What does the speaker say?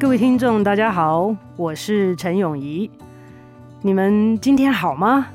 各位听众大家好，我是陈永怡，你们今天好吗？